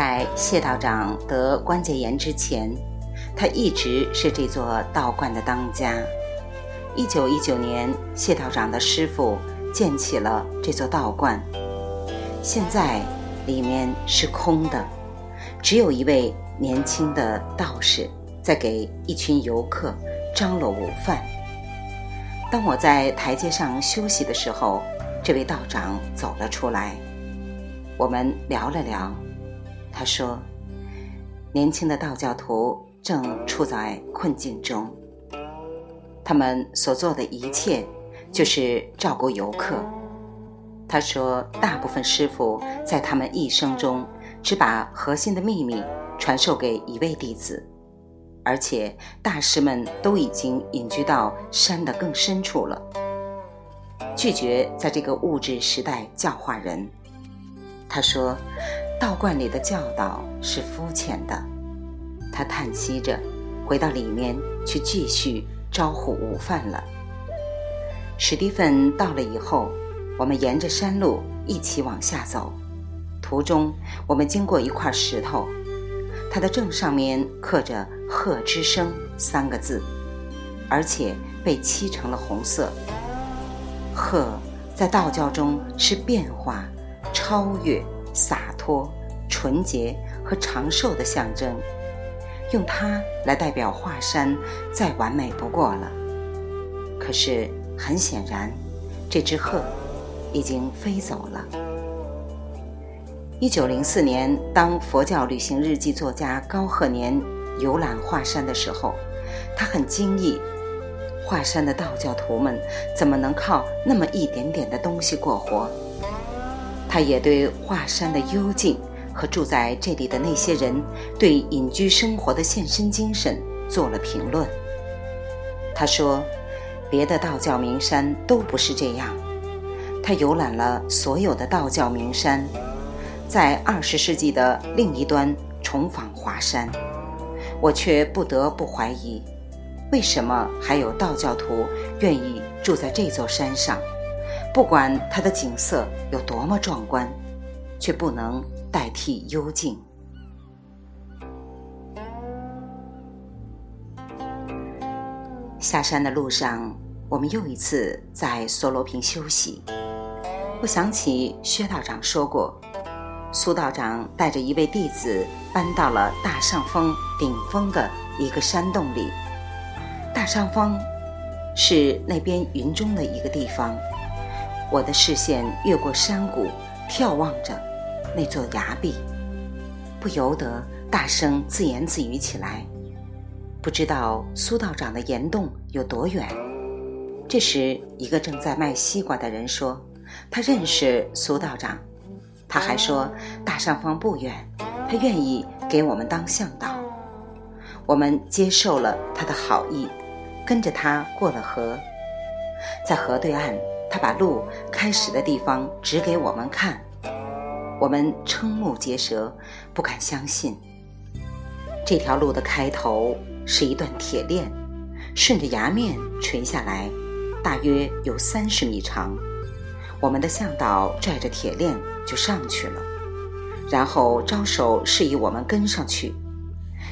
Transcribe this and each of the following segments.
在谢道长得关节炎之前，他一直是这座道观的当家。一九一九年，谢道长的师傅建起了这座道观，现在里面是空的，只有一位年轻的道士在给一群游客张罗午饭。当我在台阶上休息的时候，这位道长走了出来，我们聊了聊。他说：“年轻的道教徒正处在困境中，他们所做的一切就是照顾游客。”他说：“大部分师傅在他们一生中只把核心的秘密传授给一位弟子，而且大师们都已经隐居到山的更深处了，拒绝在这个物质时代教化人。”他说。道观里的教导是肤浅的，他叹息着，回到里面去继续招呼午饭了。史蒂芬到了以后，我们沿着山路一起往下走，途中我们经过一块石头，它的正上面刻着“鹤之声”三个字，而且被漆成了红色。鹤在道教中是变化、超越。洒脱、纯洁和长寿的象征，用它来代表华山，再完美不过了。可是很显然，这只鹤已经飞走了。一九零四年，当佛教旅行日记作家高鹤年游览华山的时候，他很惊异，华山的道教徒们怎么能靠那么一点点的东西过活？他也对华山的幽静和住在这里的那些人对隐居生活的献身精神做了评论。他说：“别的道教名山都不是这样。”他游览了所有的道教名山，在二十世纪的另一端重访华山，我却不得不怀疑：为什么还有道教徒愿意住在这座山上？不管它的景色有多么壮观，却不能代替幽静。下山的路上，我们又一次在梭罗坪休息。我想起薛道长说过，苏道长带着一位弟子搬到了大上峰顶峰的一个山洞里。大上峰是那边云中的一个地方。我的视线越过山谷，眺望着那座崖壁，不由得大声自言自语起来。不知道苏道长的岩洞有多远。这时，一个正在卖西瓜的人说：“他认识苏道长。”他还说：“大上方不远，他愿意给我们当向导。”我们接受了他的好意，跟着他过了河，在河对岸。他把路开始的地方指给我们看，我们瞠目结舌，不敢相信。这条路的开头是一段铁链，顺着崖面垂下来，大约有三十米长。我们的向导拽着铁链就上去了，然后招手示意我们跟上去。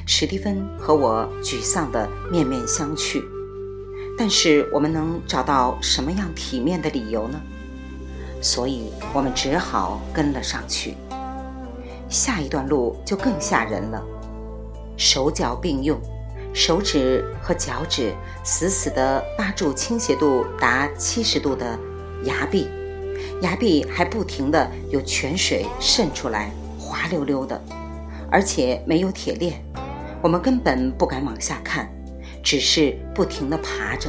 史蒂芬和我沮丧地面面相觑。但是我们能找到什么样体面的理由呢？所以我们只好跟了上去。下一段路就更吓人了，手脚并用，手指和脚趾死死地扒住倾斜度达七十度的崖壁，崖壁还不停地有泉水渗出来，滑溜溜的，而且没有铁链，我们根本不敢往下看。只是不停地爬着，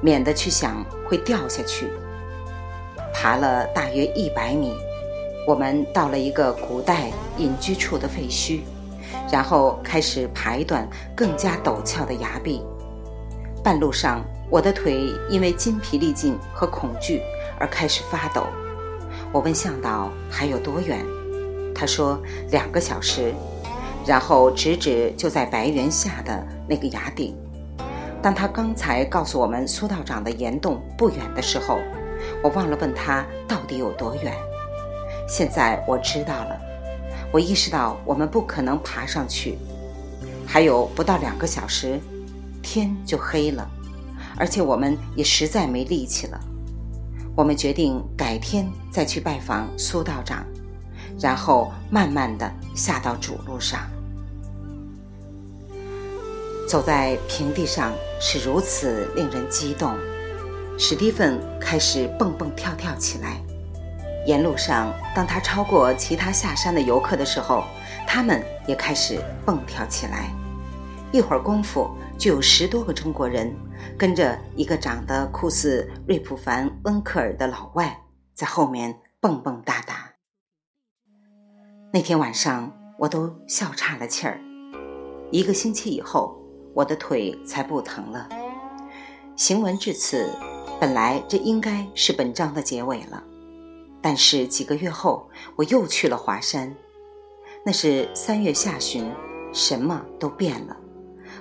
免得去想会掉下去。爬了大约一百米，我们到了一个古代隐居处的废墟，然后开始爬一段更加陡峭的崖壁。半路上，我的腿因为筋疲力尽和恐惧而开始发抖。我问向导还有多远，他说两个小时。然后直指就在白云下的那个崖顶。当他刚才告诉我们苏道长的岩洞不远的时候，我忘了问他到底有多远。现在我知道了，我意识到我们不可能爬上去。还有不到两个小时，天就黑了，而且我们也实在没力气了。我们决定改天再去拜访苏道长，然后慢慢的下到主路上。走在平地上是如此令人激动。史蒂芬开始蹦蹦跳跳起来。沿路上，当他超过其他下山的游客的时候，他们也开始蹦跳起来。一会儿功夫，就有十多个中国人跟着一个长得酷似瑞普凡·温克尔的老外在后面蹦蹦哒哒。那天晚上，我都笑岔了气儿。一个星期以后，我的腿才不疼了。行文至此，本来这应该是本章的结尾了。但是几个月后，我又去了华山。那是三月下旬，什么都变了。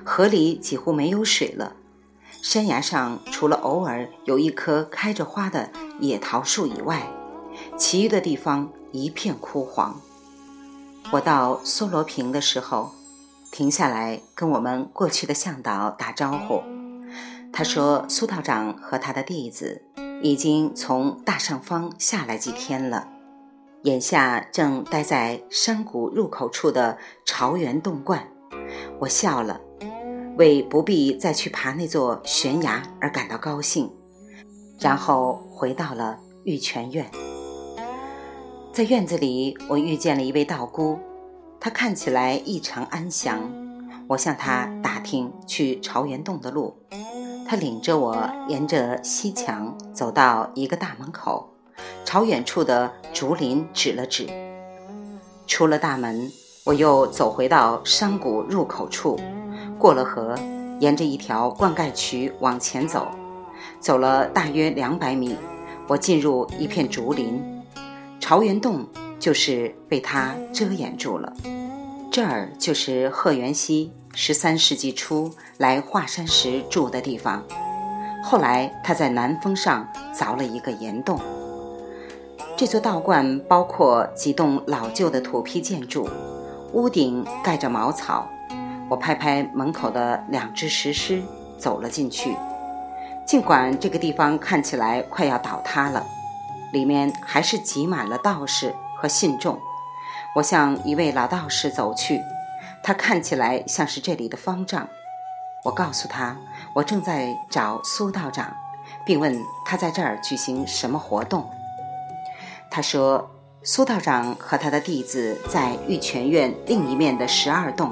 河里几乎没有水了，山崖上除了偶尔有一棵开着花的野桃树以外，其余的地方一片枯黄。我到梭罗坪的时候，停下来跟我们过去的向导打招呼。他说：“苏道长和他的弟子。”已经从大上方下来几天了，眼下正待在山谷入口处的朝元洞观。我笑了，为不必再去爬那座悬崖而感到高兴。然后回到了玉泉院，在院子里，我遇见了一位道姑，他看起来异常安详。我向他打听去朝元洞的路。他领着我沿着西墙走到一个大门口，朝远处的竹林指了指。出了大门，我又走回到山谷入口处，过了河，沿着一条灌溉渠往前走。走了大约两百米，我进入一片竹林，朝元洞就是被它遮掩住了。这儿就是贺元熙十三世纪初来华山时住的地方。后来他在南峰上凿了一个岩洞。这座道观包括几栋老旧的土坯建筑，屋顶盖着茅草。我拍拍门口的两只石狮，走了进去。尽管这个地方看起来快要倒塌了，里面还是挤满了道士和信众。我向一位老道士走去，他看起来像是这里的方丈。我告诉他，我正在找苏道长，并问他在这儿举行什么活动。他说，苏道长和他的弟子在玉泉院另一面的十二洞。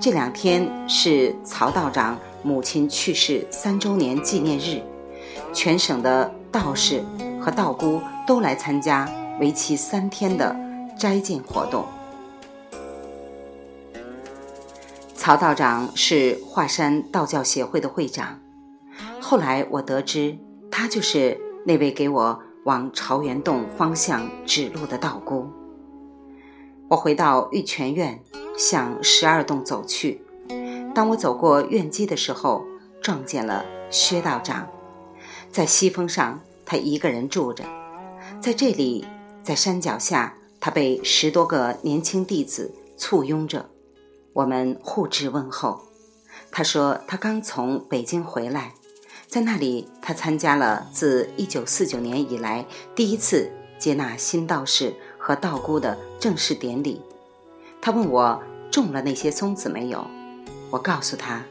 这两天是曹道长母亲去世三周年纪念日，全省的道士和道姑都来参加为期三天的。斋戒活动。曹道长是华山道教协会的会长。后来我得知，他就是那位给我往朝元洞方向指路的道姑。我回到玉泉院，向十二洞走去。当我走过院基的时候，撞见了薛道长，在西峰上，他一个人住着。在这里，在山脚下。他被十多个年轻弟子簇拥着，我们互致问候。他说他刚从北京回来，在那里他参加了自1949年以来第一次接纳新道士和道姑的正式典礼。他问我种了那些松子没有，我告诉他，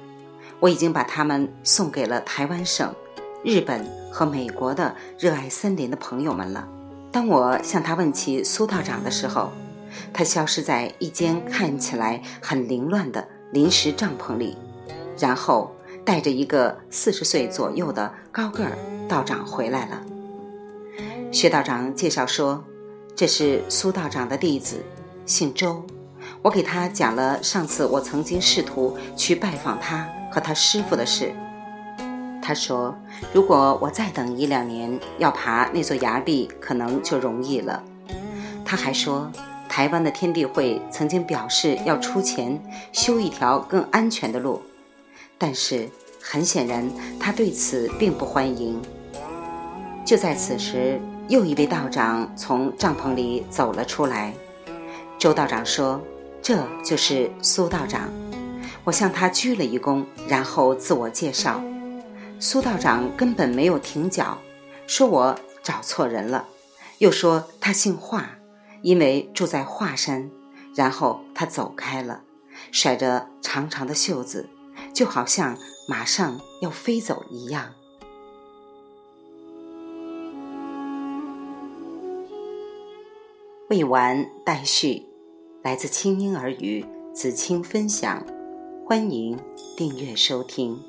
我已经把它们送给了台湾省、日本和美国的热爱森林的朋友们了。当我向他问起苏道长的时候，他消失在一间看起来很凌乱的临时帐篷里，然后带着一个四十岁左右的高个儿道长回来了。薛道长介绍说，这是苏道长的弟子，姓周。我给他讲了上次我曾经试图去拜访他和他师傅的事。他说：“如果我再等一两年，要爬那座崖壁，可能就容易了。”他还说，台湾的天地会曾经表示要出钱修一条更安全的路，但是很显然，他对此并不欢迎。就在此时，又一位道长从帐篷里走了出来。周道长说：“这就是苏道长。”我向他鞠了一躬，然后自我介绍。苏道长根本没有停脚，说我找错人了，又说他姓华，因为住在华山。然后他走开了，甩着长长的袖子，就好像马上要飞走一样。未完待续，来自清音儿语子清分享，欢迎订阅收听。